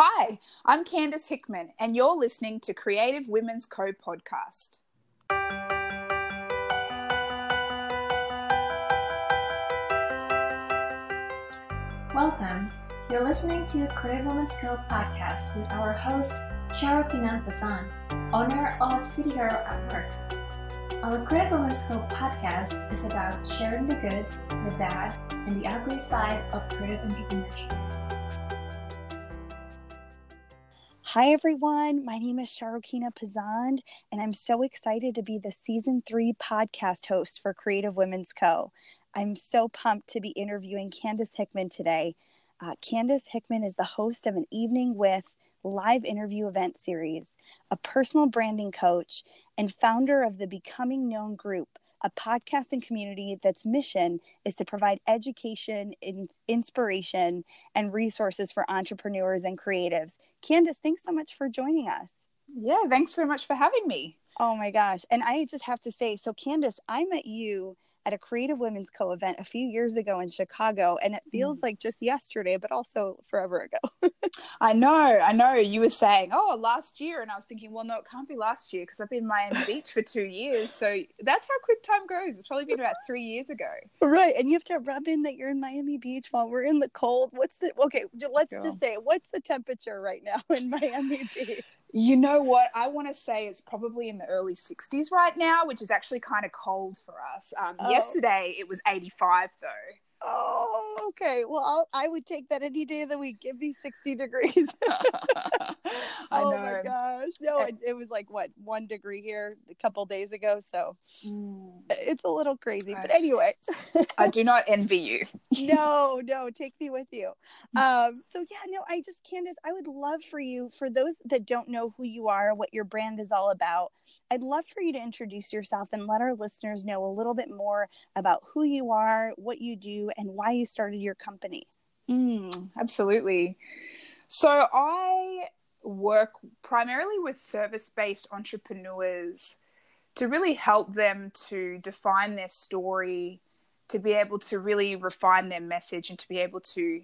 Hi, I'm Candace Hickman, and you're listening to Creative Women's Co podcast. Welcome. You're listening to Creative Women's Co podcast with our host, Cheryl Kinan Pasan, owner of City Girl at Work. Our Creative Women's Co podcast is about sharing the good, the bad, and the ugly side of creative entrepreneurship. Hi, everyone. My name is Sharokina Pazand, and I'm so excited to be the season three podcast host for Creative Women's Co. I'm so pumped to be interviewing Candace Hickman today. Uh, Candace Hickman is the host of an Evening with live interview event series, a personal branding coach, and founder of the Becoming Known Group, a podcasting community that's mission is to provide education, in, inspiration, and resources for entrepreneurs and creatives. Candace, thanks so much for joining us. Yeah, thanks so much for having me. Oh my gosh. And I just have to say, so Candace, I met you at a Creative Women's Co event a few years ago in Chicago, and it feels mm. like just yesterday, but also forever ago. I know, I know. You were saying, oh, last year, and I was thinking, well, no, it can't be last year because I've been in Miami Beach for two years. So that's how quick time goes. It's probably been about three years ago. Right, and you have to rub in that you're in Miami Beach while we're in the cold. What's the okay? Let's Girl. just say, what's the temperature right now in Miami Beach? You know what? I want to say it's probably in the early 60s right now, which is actually kind of cold for us. Um, oh. Yesterday it was 85 though. Oh, okay. Well, I'll, I would take that any day of the week. Give me 60 degrees. oh my gosh. No, it, it, was like what, one degree here a couple days ago. So mm. it's a little crazy. But anyway, I do not envy you. no, no, take me with you. Um, so yeah, no, I just, Candace, I would love for you, for those that don't know who you are, what your brand is all about, I'd love for you to introduce yourself and let our listeners know a little bit more about who you are, what you do, and why you started your company. Mm, absolutely. So, I work primarily with service based entrepreneurs to really help them to define their story, to be able to really refine their message, and to be able to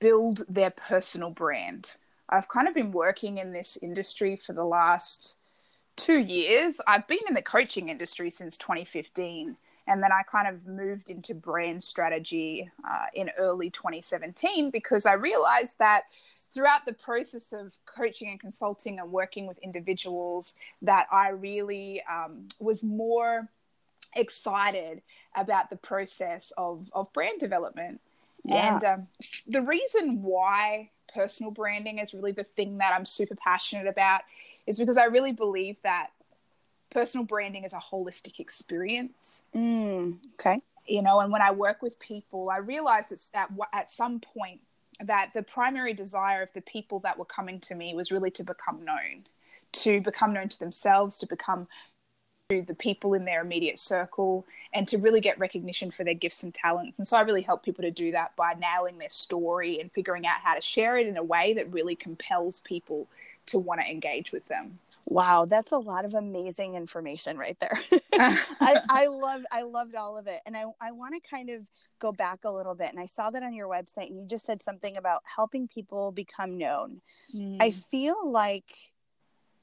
build their personal brand. I've kind of been working in this industry for the last two years. I've been in the coaching industry since 2015, and then I kind of moved into brand strategy uh, in early 2017 because I realized that throughout the process of coaching and consulting and working with individuals, that I really um, was more excited about the process of, of brand development. Yeah. And um, the reason why personal branding is really the thing that I'm super passionate about is because I really believe that personal branding is a holistic experience. Mm, okay. You know, and when I work with people, I realized it's at, at some point that the primary desire of the people that were coming to me was really to become known, to become known to themselves, to become to the people in their immediate circle and to really get recognition for their gifts and talents. And so I really help people to do that by nailing their story and figuring out how to share it in a way that really compels people to want to engage with them. Wow, that's a lot of amazing information right there. I, I love I loved all of it. And I, I want to kind of go back a little bit. And I saw that on your website and you just said something about helping people become known. Mm. I feel like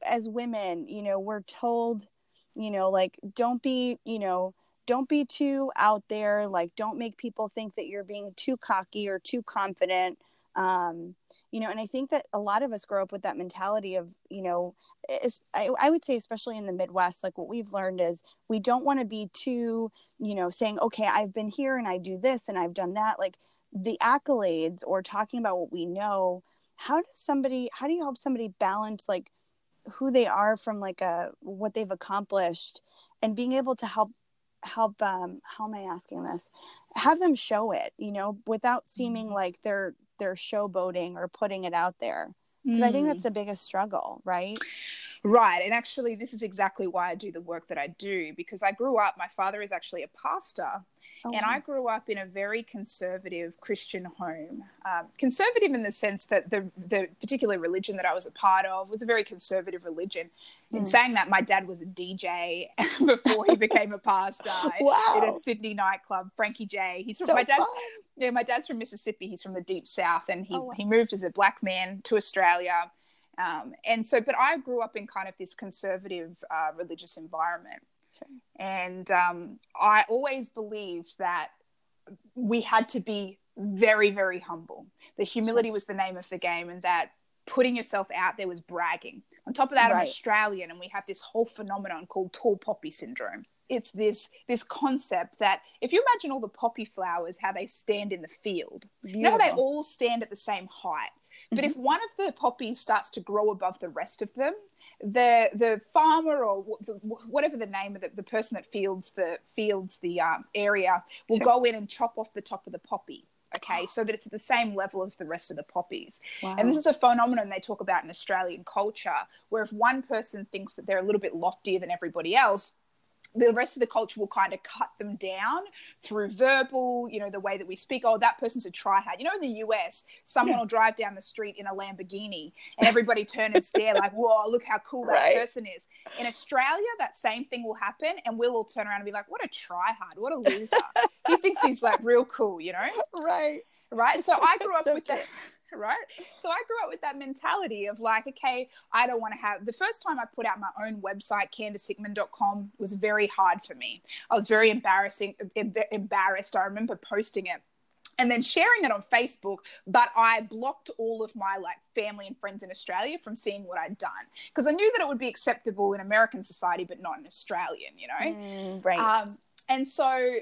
as women, you know, we're told you know like don't be you know don't be too out there like don't make people think that you're being too cocky or too confident um you know and i think that a lot of us grow up with that mentality of you know I, I would say especially in the midwest like what we've learned is we don't want to be too you know saying okay i've been here and i do this and i've done that. Like the accolades or talking about what we know how does somebody how do you help somebody balance like who they are from like a what they've accomplished and being able to help help um how am i asking this have them show it you know without seeming mm. like they're they're showboating or putting it out there because mm. i think that's mm. the biggest struggle right Right. And actually, this is exactly why I do the work that I do because I grew up, my father is actually a pastor, oh, and wow. I grew up in a very conservative Christian home. Um, conservative in the sense that the, the particular religion that I was a part of was a very conservative religion. Mm. In hmm. saying that, my dad was a DJ before he became a pastor wow. in a Sydney nightclub, Frankie J. He's from so my dad's. Fun. Yeah, my dad's from Mississippi. He's from the deep south, and he, oh, wow. he moved as a black man to Australia um, and so, but I grew up in kind of this conservative uh, religious environment. Sure. And um, I always believed that we had to be very, very humble. The humility was the name of the game, and that putting yourself out there was bragging. On top of that, right. I'm Australian, and we have this whole phenomenon called tall poppy syndrome. It's this this concept that if you imagine all the poppy flowers, how they stand in the field, Beautiful. know they all stand at the same height. But mm-hmm. if one of the poppies starts to grow above the rest of them, the the farmer or the, whatever the name of the, the person that fields the fields the um, area will sure. go in and chop off the top of the poppy okay so that it's at the same level as the rest of the poppies wow. and this is a phenomenon they talk about in australian culture where if one person thinks that they're a little bit loftier than everybody else the rest of the culture will kind of cut them down through verbal, you know, the way that we speak. Oh, that person's a tryhard. You know, in the US, someone yeah. will drive down the street in a Lamborghini and everybody turn and stare like, whoa, look how cool that right. person is. In Australia, that same thing will happen and we'll all turn around and be like, what a tryhard, what a loser. he thinks he's like real cool, you know? Right. Right. So I grew up so with that right? So I grew up with that mentality of like, okay, I don't want to have the first time I put out my own website, CandiceHickman.com, was very hard for me. I was very embarrassing, embarrassed. I remember posting it and then sharing it on Facebook, but I blocked all of my like family and friends in Australia from seeing what I'd done because I knew that it would be acceptable in American society, but not in Australian, you know? Mm, right. Um, and so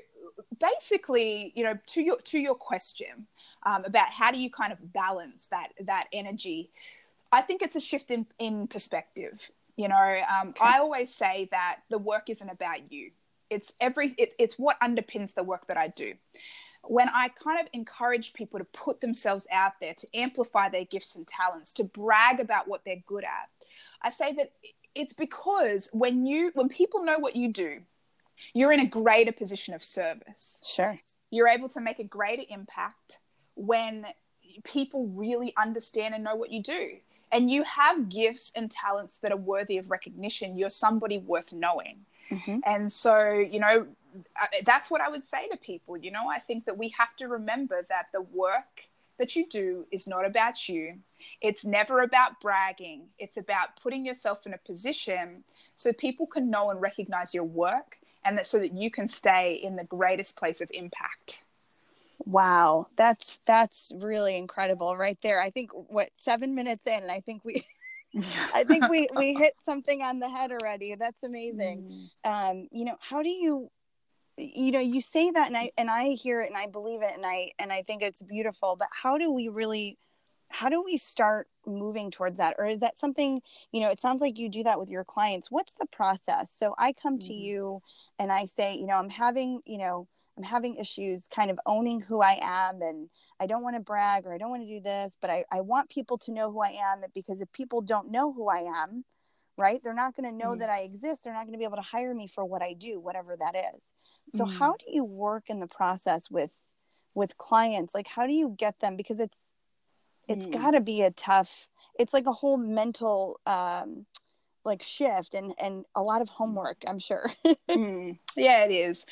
basically, you know, to your to your question um, about how do you kind of balance that that energy, I think it's a shift in in perspective. You know, um, okay. I always say that the work isn't about you. It's every it's it's what underpins the work that I do. When I kind of encourage people to put themselves out there, to amplify their gifts and talents, to brag about what they're good at, I say that it's because when you when people know what you do you're in a greater position of service. Sure. You're able to make a greater impact when people really understand and know what you do. And you have gifts and talents that are worthy of recognition. You're somebody worth knowing. Mm-hmm. And so, you know, that's what I would say to people. You know, I think that we have to remember that the work that you do is not about you. It's never about bragging. It's about putting yourself in a position so people can know and recognize your work and that so that you can stay in the greatest place of impact. Wow. That's that's really incredible right there. I think what seven minutes in i think we i think we we hit something on the head already. That's amazing. Mm. um you know how do you you know you say that and i and i hear it and i believe it and i and i think it's beautiful but how do we really how do we start moving towards that? Or is that something you know it sounds like you do that with your clients. What's the process? So i come mm-hmm. to you and i say you know i'm having you know i'm having issues kind of owning who i am and i don't want to brag or i don't want to do this but I, I want people to know who i am because if people don't know who i am right they're not going to know mm-hmm. that i exist. They're not going to be able to hire me for what i do whatever that is. So mm-hmm. how do you work in the process with with clients? Like how do you get them? Because it's it's mm. got to be a tough it's like a whole mental um like shift and and a lot of homework i'm sure mm. yeah it is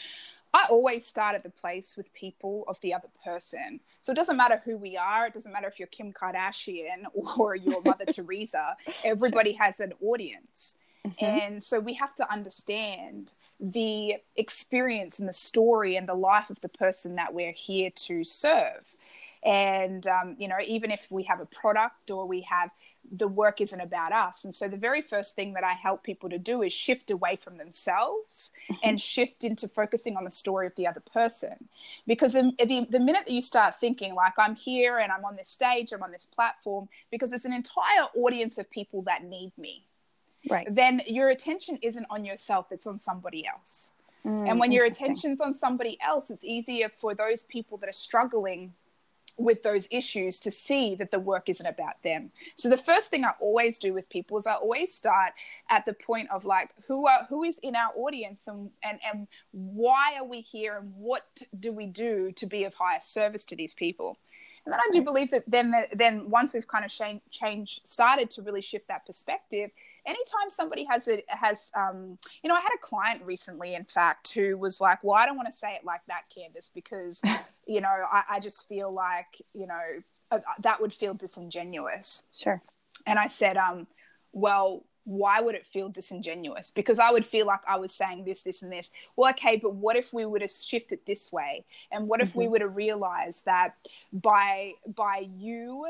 i always start at the place with people of the other person so it doesn't matter who we are it doesn't matter if you're kim kardashian or your mother teresa everybody sure. has an audience Mm-hmm. And so we have to understand the experience and the story and the life of the person that we're here to serve and um, you know even if we have a product or we have the work isn't about us. And so the very first thing that i help people to do is shift away from themselves mm-hmm. and shift into focusing on the story of the other person. Because the, the, the minute that you start thinking like i'm here and i'm on this stage i'm on this platform because there's an entire audience of people that need me right. then your attention isn't on yourself it's on somebody else. Mm, and when your attention's on somebody else it's easier for those people that are struggling with those issues to see that the work isn't about them. So the first thing I always do with people is I always start at the point of like who are who is in our audience and and and why are we here and what do we do to be of higher service to these people. And then I do believe that then then once we've kind of changed, changed started to really shift that perspective, anytime somebody has a has um, you know I had a client recently in fact who was like, well I don't want to say it like that, Candace, because you know I, I just feel like you know uh, that would feel disingenuous. Sure. And I said, um, well why would it feel disingenuous? Because I would feel like I was saying this, this, and this. Well, okay, but what if we were to shift it this way? And what if mm-hmm. we were to realize that by by you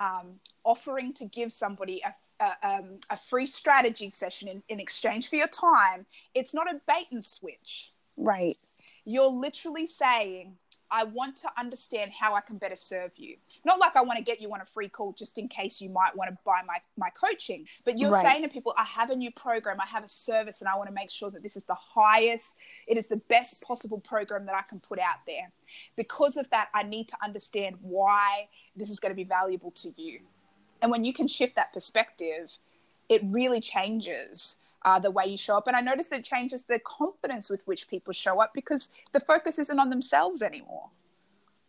um, offering to give somebody a, a, um, a free strategy session in, in exchange for your time, it's not a bait and switch. Right. You're literally saying, I want to understand how I can better serve you. Not like I want to get you on a free call just in case you might want to buy my, my coaching, but you're right. saying to people, I have a new program, I have a service, and I want to make sure that this is the highest, it is the best possible program that I can put out there. Because of that, I need to understand why this is going to be valuable to you. And when you can shift that perspective, it really changes uh, the way you show up. And I notice that it changes the confidence with which people show up because the focus isn't on themselves anymore.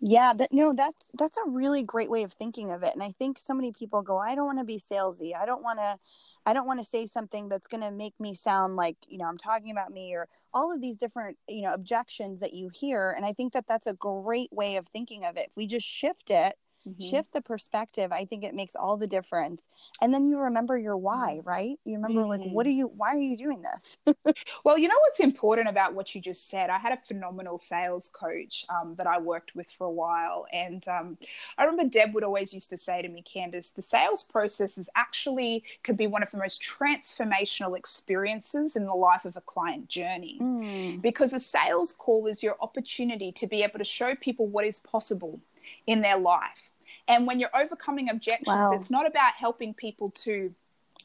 Yeah, that no, that's that's a really great way of thinking of it. And I think so many people go, I don't want to be salesy. I don't want to I don't want to say something that's going to make me sound like, you know, I'm talking about me or all of these different, you know, objections that you hear. And I think that that's a great way of thinking of it. If we just shift it mm-hmm. shift the perspective i think it makes all the difference and then you remember your why mm-hmm. right you remember mm-hmm. like what are you why are you doing this well you know what's important about what you just said i had a phenomenal sales coach um, that i worked with for a while and um, i remember deb would always used to say to me candace the sales process is actually could be one of the most transformational experiences in the life of a client journey mm. because a sales call is your opportunity to be able to show people what is possible in their life and when you're overcoming objections, wow. it's not about helping people to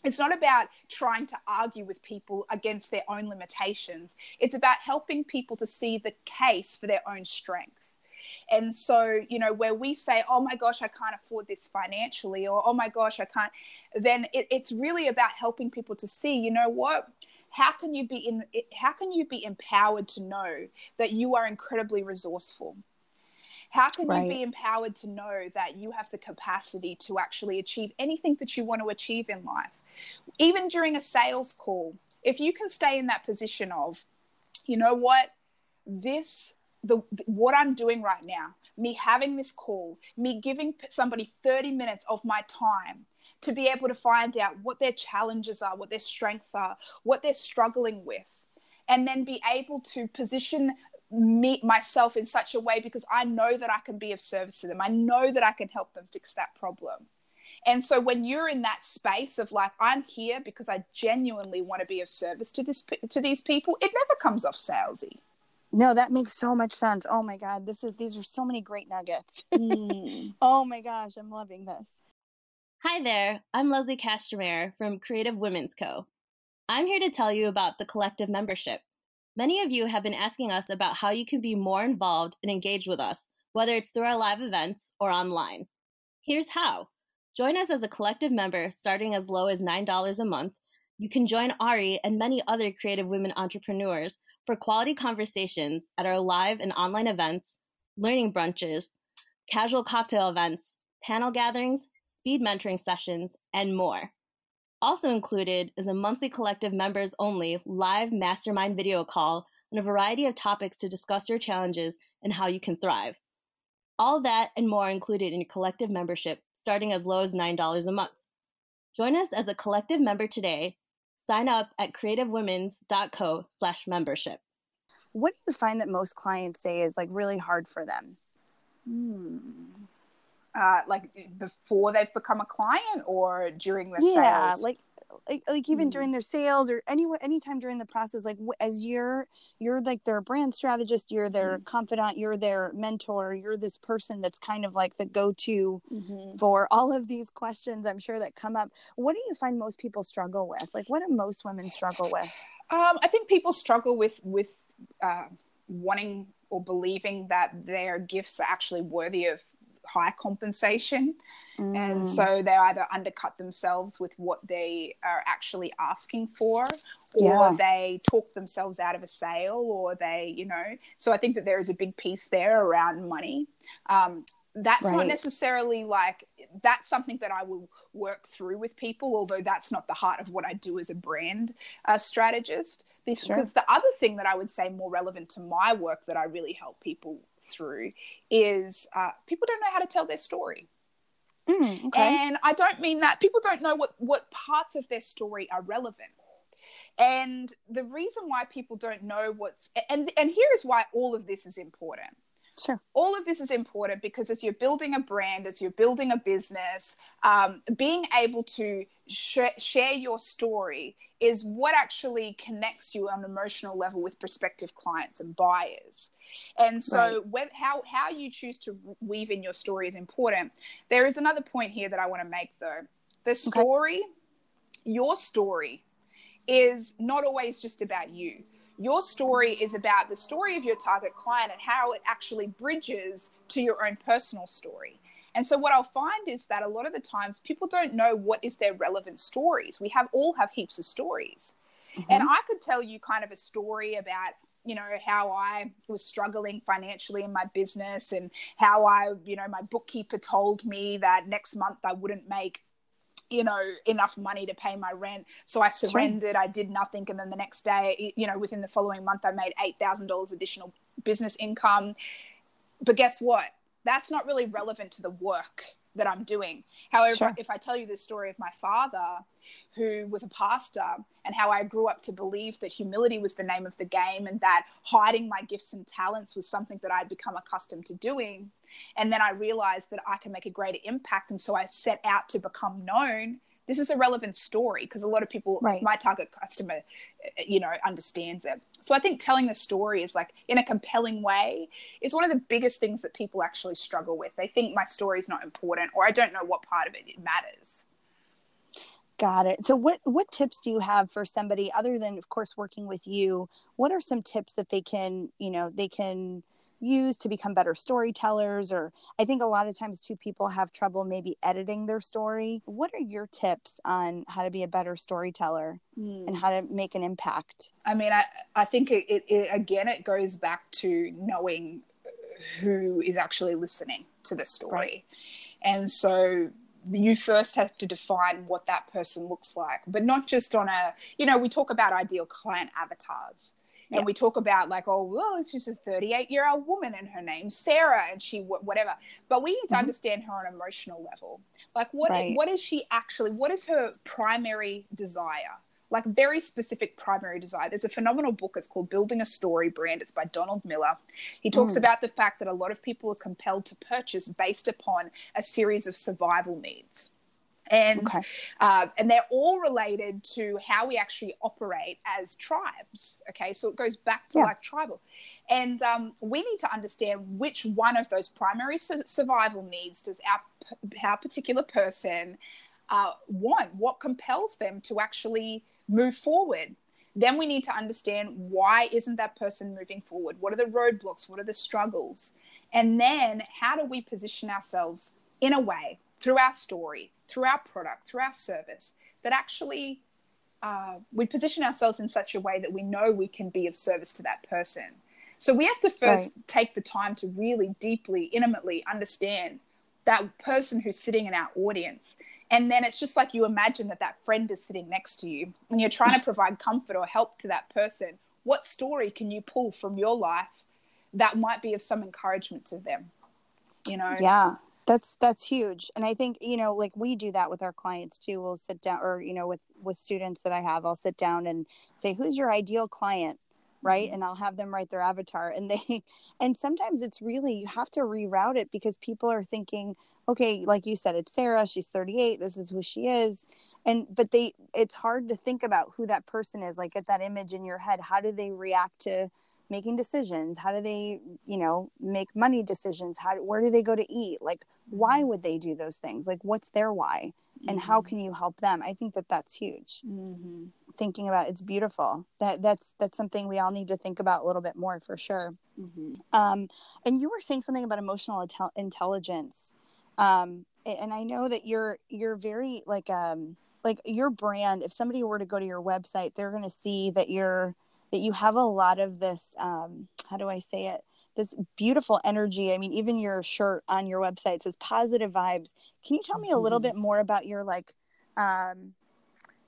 it's not about trying to argue with people against their own limitations. It's about helping people to see the case for their own strength. And so, you know, where we say, oh my gosh, I can't afford this financially, or oh my gosh, I can't, then it, it's really about helping people to see, you know what? How can you be in how can you be empowered to know that you are incredibly resourceful? How can right. you be empowered to know that you have the capacity to actually achieve anything that you want to achieve in life? Even during a sales call, if you can stay in that position of, you know what, this the what I'm doing right now, me having this call, me giving somebody 30 minutes of my time to be able to find out what their challenges are, what their strengths are, what they're struggling with, and then be able to position meet myself in such a way because I know that I can be of service to them. I know that I can help them fix that problem. And so when you're in that space of like I'm here because I genuinely want to be of service to this to these people, it never comes off salesy. No, that makes so much sense. Oh my god, this is these are so many great nuggets. Mm. oh my gosh, I'm loving this. Hi there. I'm Leslie Castromere from Creative Women's Co. I'm here to tell you about the collective membership. Many of you have been asking us about how you can be more involved and engaged with us, whether it's through our live events or online. Here's how. Join us as a collective member starting as low as $9 a month. You can join Ari and many other creative women entrepreneurs for quality conversations at our live and online events, learning brunches, casual cocktail events, panel gatherings, speed mentoring sessions, and more. Also included is a monthly collective members only live mastermind video call on a variety of topics to discuss your challenges and how you can thrive. All that and more included in your collective membership starting as low as $9 a month. Join us as a collective member today. Sign up at creativewomens.co slash membership. What do you find that most clients say is like really hard for them? Hmm uh, like before they've become a client or during the yeah, sales? like like, like even mm. during their sales or any anytime during the process like as you're you're like their brand strategist you're their mm. confidant you're their mentor you're this person that's kind of like the go-to mm-hmm. for all of these questions i'm sure that come up what do you find most people struggle with like what do most women struggle with um, i think people struggle with with uh, wanting or believing that their gifts are actually worthy of high compensation. Mm. And so they either undercut themselves with what they are actually asking for, or yeah. they talk themselves out of a sale, or they, you know. So I think that there is a big piece there around money. Um, that's right. not necessarily like that's something that I will work through with people, although that's not the heart of what I do as a brand uh, strategist. Because sure. the other thing that I would say more relevant to my work that I really help people through is uh, people don't know how to tell their story. Mm, okay. And I don't mean that people don't know what what parts of their story are relevant. And the reason why people don't know what's and and here is why all of this is important Sure. All of this is important because as you're building a brand, as you're building a business, um, being able to sh- share your story is what actually connects you on an emotional level with prospective clients and buyers. And so, right. how, how you choose to weave in your story is important. There is another point here that I want to make, though. The story, okay. your story, is not always just about you your story is about the story of your target client and how it actually bridges to your own personal story. And so what I'll find is that a lot of the times people don't know what is their relevant stories. We have all have heaps of stories. Mm-hmm. And I could tell you kind of a story about you know how i was struggling financially in my business and how i you know my bookkeeper told me that next month i wouldn't make you know enough money to pay my rent so i surrendered sure. i did nothing and then the next day you know within the following month i made $8000 additional business income but guess what that's not really relevant to the work that I'm doing. However, sure. if I tell you the story of my father, who was a pastor, and how I grew up to believe that humility was the name of the game and that hiding my gifts and talents was something that I'd become accustomed to doing, and then I realized that I can make a greater impact. And so I set out to become known. This is a relevant story because a lot of people, right. my target customer, eh, you know, understands it. So I think telling the story is like in a compelling way is one of the biggest things that people actually struggle with. They think my story is not important or I don't know what part of it, it matters. Got it. So what what tips do you have for somebody other than of course working with you? What are some tips that they can, you know, they can use to become better storytellers or i think a lot of times too people have trouble maybe editing their story what are your tips on how to be a better storyteller mm. and how to make an impact i mean i, I think it, it, it again it goes back to knowing who is actually listening to the story right. and so you first have to define what that person looks like but not just on a you know we talk about ideal client avatars and we talk about like oh well it's just a 38 year old woman and her name's sarah and she whatever but we need to mm-hmm. understand her on an emotional level like what right. what is she actually what is her primary desire like very specific primary desire. There's a phenomenal book. It's called Building a Story Brand. It's by Donald Miller. He talks mm. about the fact that a lot of people are compelled to purchase based upon a series of survival needs and okay. uh, and they're all related to how we actually operate as tribes okay? So it goes back to yeah. like tribal. And um, we need to understand which one of those primary su- survival needs does our our particular person uh, want? What compels them to actually move forward? Then we need to understand why isn't that person moving forward? What are the roadblocks? What are the struggles? And then how do we position ourselves in a way through our story, through our product, through our service, that actually uh, we position ourselves in such a way that we know we can be of service to that person. So we have to first right. take the time to really deeply, intimately understand that person who's sitting in our audience. And then it's just like you imagine that that friend is sitting next to you and you're trying to provide comfort or help to that person. What story can you pull from your life that might be of some encouragement to them? You know? Yeah that's that's huge and i think you know like we do that with our clients too we'll sit down or you know with with students that i have i'll sit down and say who's your ideal client? Right? Mm-hmm. and i'll have them write their avatar and they and sometimes it's really you have to reroute it because people are thinking okay like you said it's sarah she's 38 this is who she is. And but they it's hard to think about who that person is like get that image in your head how do they react to making decisions? How do they you know make money decisions? How where do they go to eat? Like why would they do those things? Like what's their why? And mm-hmm. how can you help them? I think that that's huge. Mm-hmm. thinking about it's beautiful. That that's that's something we all need to think about a little bit more for sure. Mm-hmm. um, and you were saying something about emotional intel- intelligence. Um, and i know that you're you're very like um like your brand if somebody were to go to your website they're going to see that you're that you have a lot of this um how do i say it this beautiful energy i mean even your shirt on your website says positive vibes can you tell me a little mm-hmm. bit more about your like um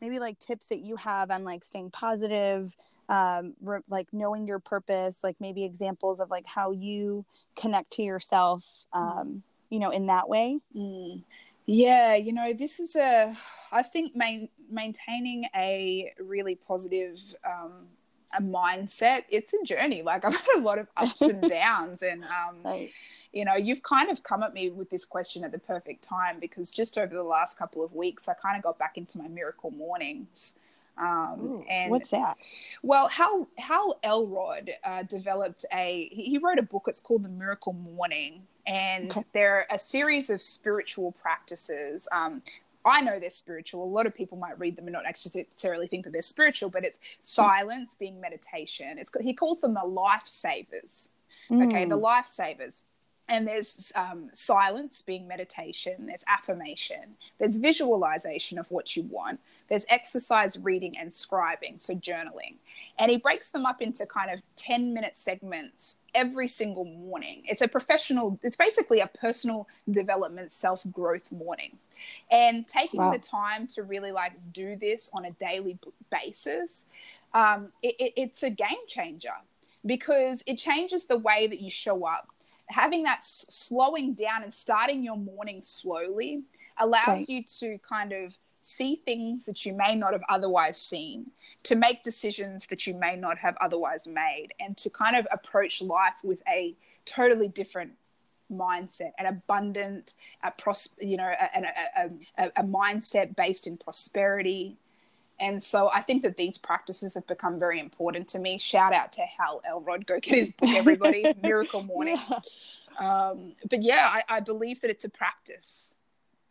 maybe like tips that you have on like staying positive um re- like knowing your purpose like maybe examples of like how you connect to yourself um you know in that way mm. yeah you know this is a i think main, maintaining a really positive um a mindset it's a journey like i've had a lot of ups and downs and um right. you know you've kind of come at me with this question at the perfect time because just over the last couple of weeks i kind of got back into my miracle mornings um, Ooh, and what's that? Well, how Hal Elrod uh, developed a. He wrote a book. It's called The Miracle Morning, and okay. they're a series of spiritual practices um, I know they're spiritual. A lot of people might read them and not necessarily think that they're spiritual, but it's silence being meditation. It's he calls them the lifesavers. Mm. Okay, the hmm. lifesavers. And there's um, silence being meditation, there's affirmation, there's visualization of what you want, there's exercise, reading, and scribing, so journaling. And he breaks them up into kind of 10 minute segments every single morning. It's a professional, it's basically a personal development, self growth morning. And taking wow. the time to really like do this on a daily basis, um, it, it, it's a game changer because it changes the way that you show up having that s- slowing down and starting your morning slowly allows right. you to kind of see things that you may not have otherwise seen, to make decisions that you may not have otherwise made, and to kind of approach life with a totally different mindset, an abundant, a pros- you know, a, a, a, a mindset based in prosperity, and so I think that these practices have become very important to me. Shout out to Hal Elrod. Go get his book, everybody. Miracle Morning. Yeah. Um, but yeah, I, I believe that it's a practice.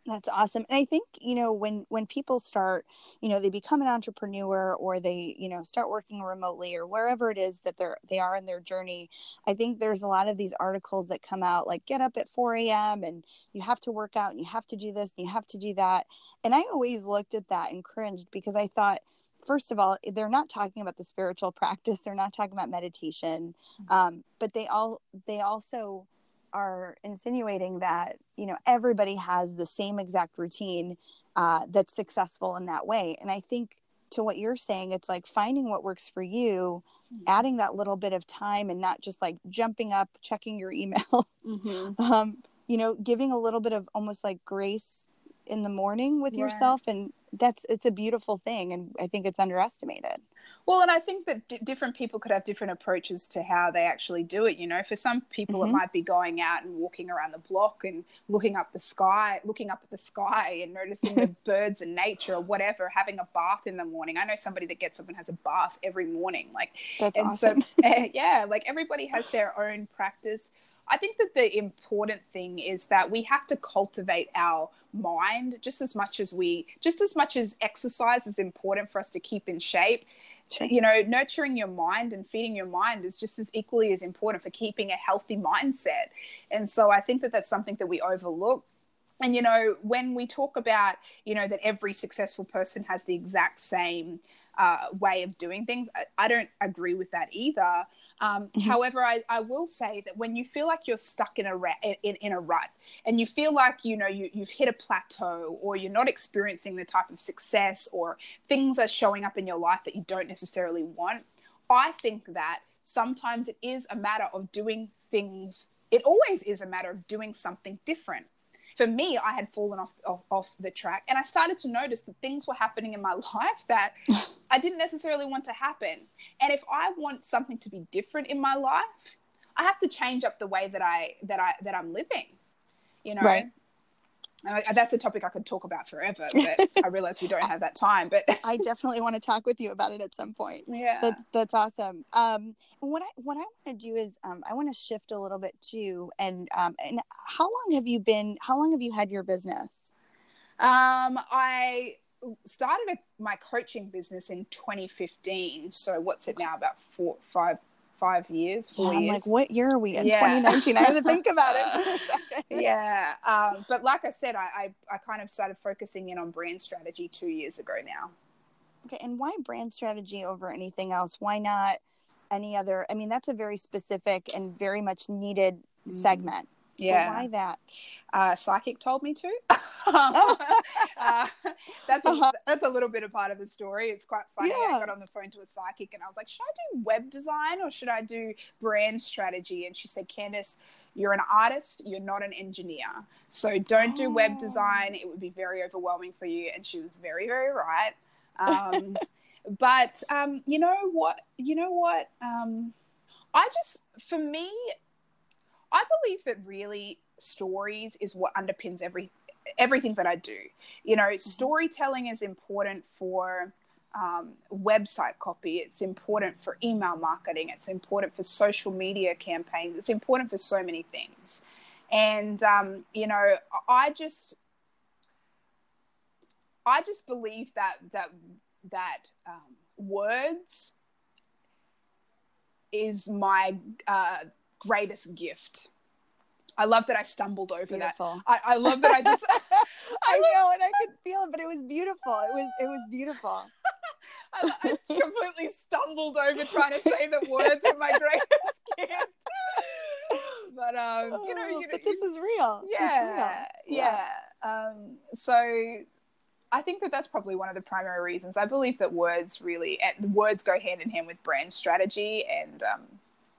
That's awesome. And I think, you know, when when people start, you know, they become an entrepreneur or they, you know, start working remotely or wherever it is that they're they are in their journey, I think there's a lot of these articles that come out like get up at 4 a.m. and you have to work out and you have to do this and you have to do that. And I always looked at that and cringed because I thought, first of all, they're not talking about the spiritual practice, they're not talking about meditation. Mm-hmm. Um, but they all they also are insinuating that you know everybody has the same exact routine uh, that's successful in that way and i think to what you're saying it's like finding what works for you mm-hmm. adding that little bit of time and not just like jumping up checking your email mm-hmm. um, you know giving a little bit of almost like grace in the morning with yeah. yourself and that's it's a beautiful thing and i think it's underestimated well and i think that d- different people could have different approaches to how they actually do it you know for some people mm-hmm. it might be going out and walking around the block and looking up the sky looking up at the sky and noticing the birds and nature or whatever having a bath in the morning i know somebody that gets up and has a bath every morning like that's and awesome. so yeah like everybody has their own practice I think that the important thing is that we have to cultivate our mind just as much as we just as much as exercise is important for us to keep in shape. You know nurturing your mind and feeding your mind is just as equally as important for keeping a healthy mindset. And so i think that that's something that we overlook and you know when we talk about you know that every successful person has the exact same uh, way of doing things I, I, don't agree with that either um, mm-hmm. however I, I, will say that when you feel like you're stuck in a in, in a rut and you feel like you know you, you've hit a plateau or you're not experiencing the type of success or things are showing up in your life that you don't necessarily want i think that sometimes it is a matter of doing things it always is a matter of doing something different for me, I had fallen off, off, off the track, and I started to notice that things were happening in my life that I didn't necessarily want to happen. And if I want something to be different in my life, I have to change up the way that I that I that I'm living. You know, right that's a topic I could talk about forever, but I realize we don't have that time. But I definitely want to talk with you about it at some point. Yeah, that's that's awesome. Um, what I what I want to do is um, I want to shift a little bit too. And um, and how long have you been? How long have you had your business? Um, I started a, my coaching business in 2015. So what's it now? About four, five, five years, four Yeah, I'm years. like, what year are we in? Yeah. 2019. I had to think about it. for a second. yeah, um, but like I said, I, I I kind of started focusing in on brand strategy two years ago now. Okay, and why brand strategy over anything else? Why not any other? I mean, that's a very specific and very much needed Mm. segment. Yeah, why that? uh, psychic told me to. Oh. uh, that's a, Uh-huh. that's a little bit of part of the story. It's quite funny. I got on the phone to a psychic and I was like, "Should I do web design or should I do brand strategy?" And she said, "Candice, you're an artist. You're not an engineer. So don't do web Oh. design. It would be very overwhelming for you." And she was very, very right. Um, but um, you know what? You know what? Um, I just, for me, I believe that really stories is what underpins every everything that I do. You know, storytelling is important for um, website copy. It's important for email marketing. It's important for social media campaigns. It's important for so many things. And um, you know, I just, I just believe that that that um, words is my uh, greatest gift. I love that I stumbled over that. Beautiful. I, I love that I just I know, and I could feel it, but it was beautiful. It was it was beautiful. I, I completely stumbled over trying to say the words of my greatest gift. But um, you know, Oh, you, but you- this is real. It's yeah, real. yeah. Um, so I think that that's probably one of the primary reasons. I believe that words really, and words go hand in hand with brand strategy, and um,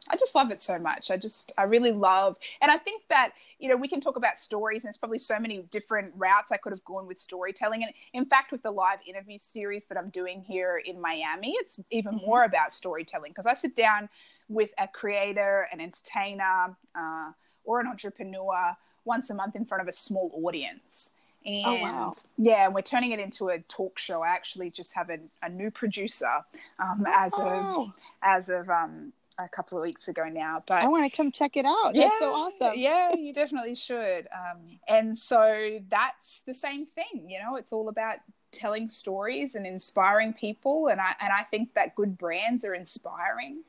I just love it so much. I just, I really love, and I think that you know we can talk about stories, and there's probably so many different routes I could have gone with storytelling. And in fact, with the live interview series that I'm doing here in Miami, it's even Mhm. more about storytelling because I sit down with a creator, an entertainer, uh, or an entrepreneur once a month in front of a small audience. And Oh, wow. yeah, and we're turning it into a talk show. I actually just have a, a new producer um, as of Oh, as of um, a couple of weeks ago now. But I want to come check it out. That's so awesome. yeah, you definitely should. Um, and so that's the same thing. You know, it's all about telling stories and inspiring people. And I and I think that good brands are inspiring.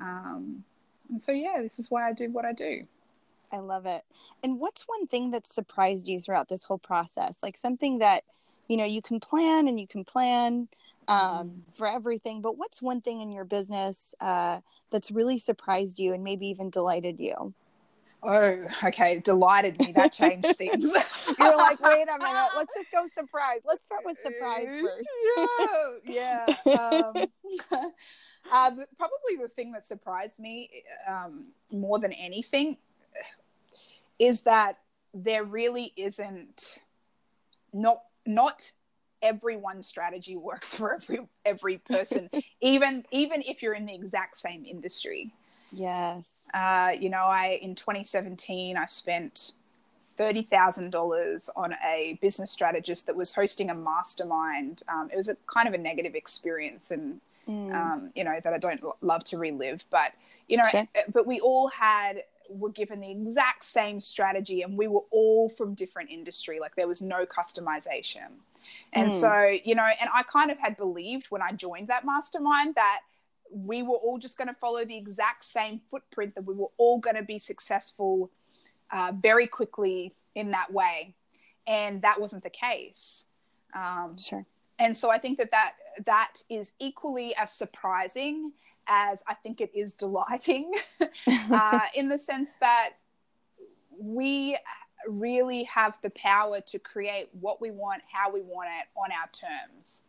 Um, and so yeah, this is why I do what I do. I love it. And what's one thing that surprised you throughout this whole process? Like something that, you know, you can plan and you can plan um, for everything, but what's one thing in your business uh, that's really surprised you and maybe even delighted you? Oh, okay. Delighted me. That changed things. You're like, wait a minute, let's just go surprise. Let's start with surprise first. yeah, yeah. Um, uh, probably the thing that surprised me um, more than anything is that there really isn't not not every one strategy works for every every person even even if you're in the exact same industry Yes. uh, you know, I in 2017 I spent thirty thousand dollars on a business strategist that was hosting a mastermind. Um, it was a kind of a negative experience, and Mm. um, you know that I don't love to relive. But you know, Sure. uh, but we all had were given the exact same strategy, and we were all from different industry. Like there was no customization, and Mm. so you know, and I kind of had believed when I joined that mastermind that we were all just going to follow the exact same footprint that we were all going to be successful uh, very quickly in that way and that wasn't the case um, Sure. and so i think that, that that is equally as surprising as i think it is delighting uh, in the sense that we really have the power to create what we want how we want it on our terms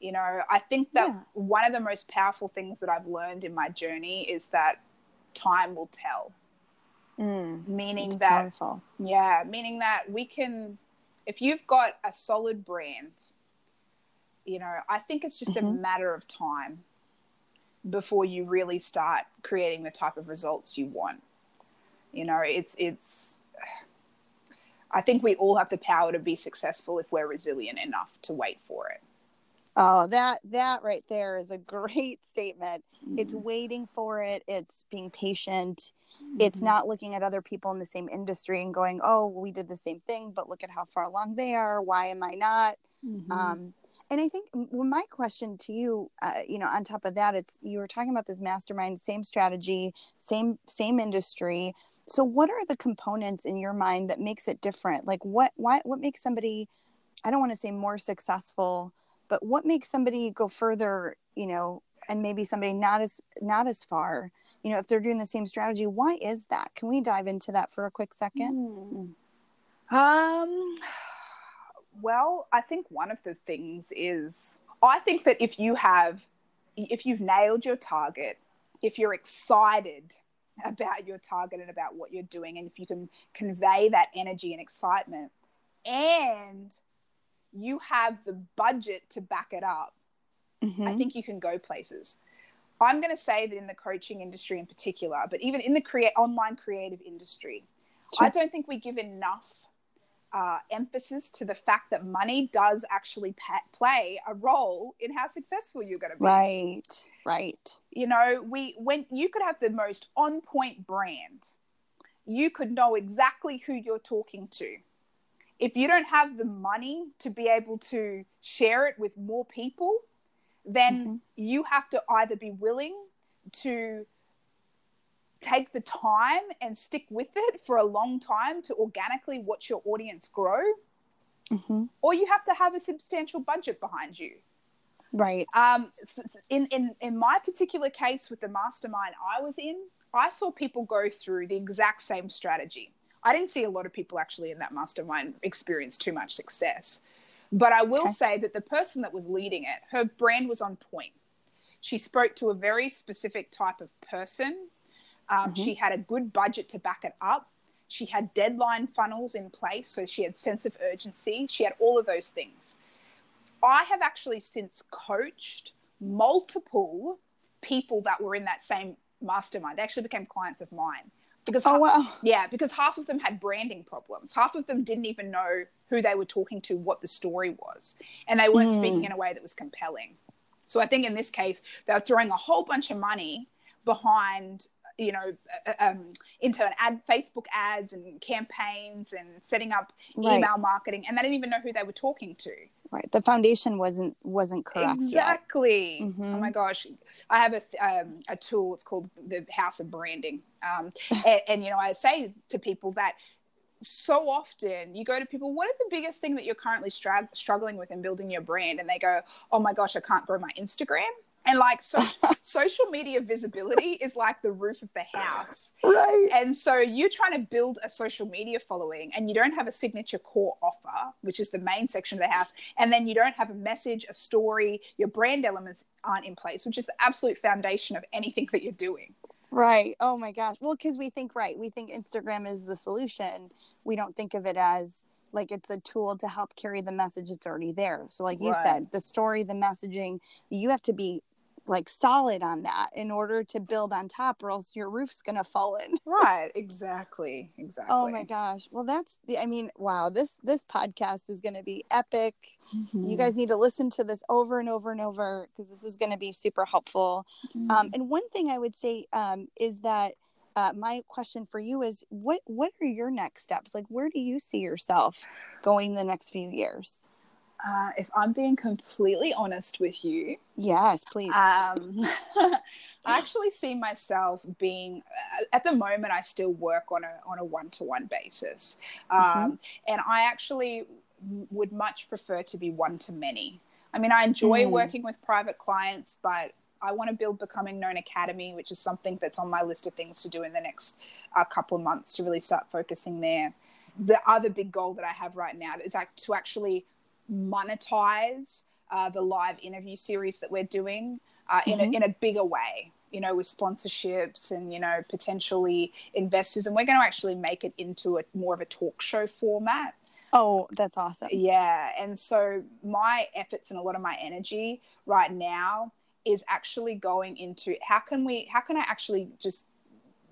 you know i think that Yeah. one of the most powerful things that i've learned in my journey is that time will tell Mm. meaning that powerful. yeah meaning that we can if you've got a solid brand you know i think it's just a Mhm. matter of time before you really start creating the type of results you want you know it's it's i think we all have the power to be successful if we're resilient enough to wait for it Oh, that that right there is a great statement. It's Mm. waiting for it. It's being patient. mm-hmm. it's not looking at other people in the same industry and going oh we did the same thing but look at how far along they are why am i not mm-hmm. um, and i think well, my question to you uh, you know on top of that it's you were talking about this mastermind same strategy same same industry. So what are the components in your mind that makes it different? Like what why what makes somebody i don't want to say more successful but what makes somebody go further you know and maybe somebody not as not as far? You know if they're doing the same strategy why is that? Can we dive into that for a quick second? Mm. um well i think one of the things is i think that if you have if you've nailed your target if you're excited about your target and about what you're doing and if you can convey that energy and excitement and you have the budget to back it up mm-hmm. i think you can go places i'm going to say that in the coaching industry in particular but even in the create online creative industry sure. i don't think we give enough uh, emphasis to the fact that money does actually pa- play a role in how successful you're going to be. Right, right. You know, we when you could have the most on point brand, you could know exactly who you're talking to. If you don't have the money to be able to share it with more people, then mm-hmm. you have to either be willing to take the time and stick with it for a long time to organically watch your audience grow mm-hmm. or you have to have a substantial budget behind you. Right. Um, in, in in my particular case with the mastermind i was in i saw people go through the exact same strategy. I didn't see a lot of people actually in that mastermind experience too much success. But i will okay. say that the person that was leading it her brand was on point. She spoke to a very specific type of person um, mm-hmm. She had a good budget to back it up. She had deadline funnels in place, so she had sense of urgency. She had all of those things. I have actually since coached multiple people that were in that same mastermind. They actually became clients of mine because oh, wow. yeah, because half of them had branding problems. Half of them didn't even know who they were talking to, what the story was, and they weren't mm. speaking in a way that was compelling. So I think in this case, they were throwing a whole bunch of money behind you know, uh, uh, um, into an ad, Facebook ads and campaigns and setting up right. email marketing, and they didn't even know who they were talking to. Right, the foundation wasn't wasn't correct. Exactly. Mm-hmm. Oh my gosh, I have a um, a tool. It's called the House of Branding, um, and, and you know, I say to people that so often you go to people what is the biggest thing that you're currently stra- struggling with in building your brand and they go oh my gosh i can't grow my instagram and like so social media visibility is like the roof of the house. Right. And so you're trying to build a social media following and you don't have a signature core offer which is the main section of the house and then you don't have a message a story your brand elements aren't in place which is the absolute foundation of anything that you're doing. Right. Oh my gosh. Well because we think right we think instagram is the solution. We don't think of it as like it's a tool to help carry the message that's already there. So like you right. said the story the messaging you have to be like solid on that in order to build on top or else your roof's gonna fall in. Right exactly exactly oh my gosh. Well that's the i mean wow this this podcast is gonna be epic. Mm-hmm. you guys need to listen to this over and over and over because this is gonna be super helpful. Mm-hmm. um, and one thing i would say um, is that uh, my question for you is what what are your next steps? Like where do you see yourself going the next few years uh, if I'm being completely honest with you, yes, please. Um, I actually see myself being uh, at the moment. I still work on a on a one to one basis, um, mm-hmm. and I actually would much prefer to be one to many. I mean, I enjoy mm. working with private clients, but I want to build Becoming Known Academy, which is something that's on my list of things to do in the next uh, couple of months to really start focusing there. The other big goal that I have right now is like to actually monetize uh, the live interview series that we're doing uh, in, mm-hmm. a, in a bigger way you know with sponsorships and you know potentially investors. And we're going to actually make it into a more of a talk show format. Oh that's awesome. Yeah. And so my efforts and a lot of my energy right now is actually going into how can we how can i actually just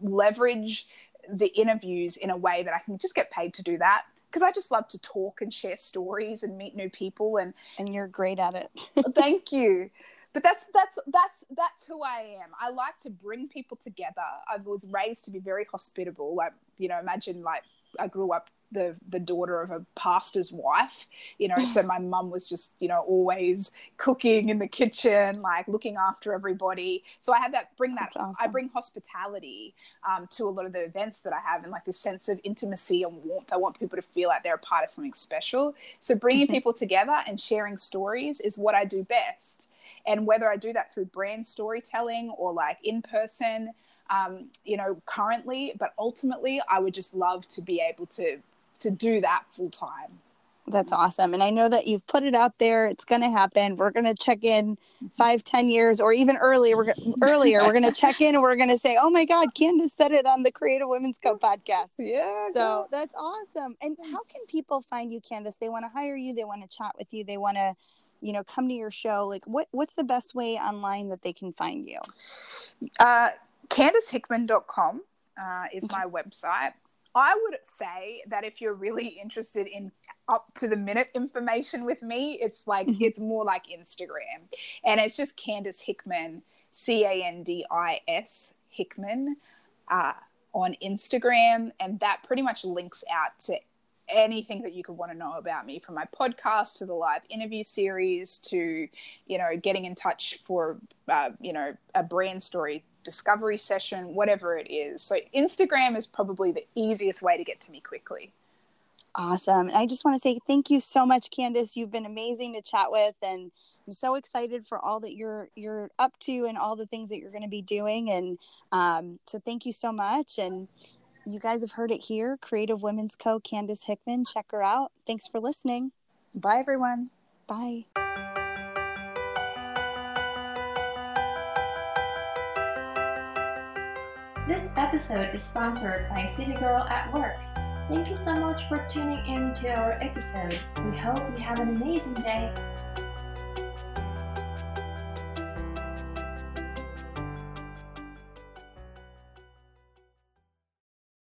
leverage the interviews in a way that i can just get paid to do that because I just love to talk and share stories and meet new people and and you're great at it. thank you. but that's that's that's that's who I am. I like to bring people together. I was raised to be very hospitable. Like you know, imagine like I grew up the the daughter of a pastor's wife you know so my mum was just you know always cooking in the kitchen like looking after everybody. So i have that bring that awesome. i bring hospitality um, to a lot of the events that i have and like this sense of intimacy and warmth. I want people to feel like they're a part of something special. So bringing mm-hmm. people together and sharing stories is what i do best. And whether i do that through brand storytelling or like in person um, you know, currently, but ultimately, I would just love to be able to to do that full time. That's awesome. And I know that you've put it out there. It's going to happen. We're going to check in five, ten years or even earlier. We're earlier. We're going to check in and we're going to say, oh my God, Candis said it on the Creative Women's Code podcast. Yeah. So that's awesome. And how can people find you, Candis? They want to hire you. They want to chat with you. They want to, you know, come to your show. Like what, what's the best way online that they can find you? Uh, CandisHickman.com uh, is okay. my website. I would say that if you're really interested in up to the minute information with me, it's like mm-hmm. it's more like Instagram. And it's just Candis Hickman, C A N D I S Hickman uh, on Instagram. And that pretty much links out to anything that you could want to know about me from my podcast to the live interview series to you know getting in touch for uh, you know a brand story discovery session, whatever it is. So Instagram is probably the easiest way to get to me quickly. Awesome. I just want to say thank you so much, Candis. You've been amazing to chat with and I'm so excited for all that you're you're up to and all the things that you're going to be doing. And um, so thank you so much. And you guys have heard it here. Creative Women's Co. Candis Hickman. Check her out. Thanks for listening. Bye everyone. Bye. Episode is sponsored by City Girl at Work. Thank you so much for tuning in to our episode. We hope you have an amazing day.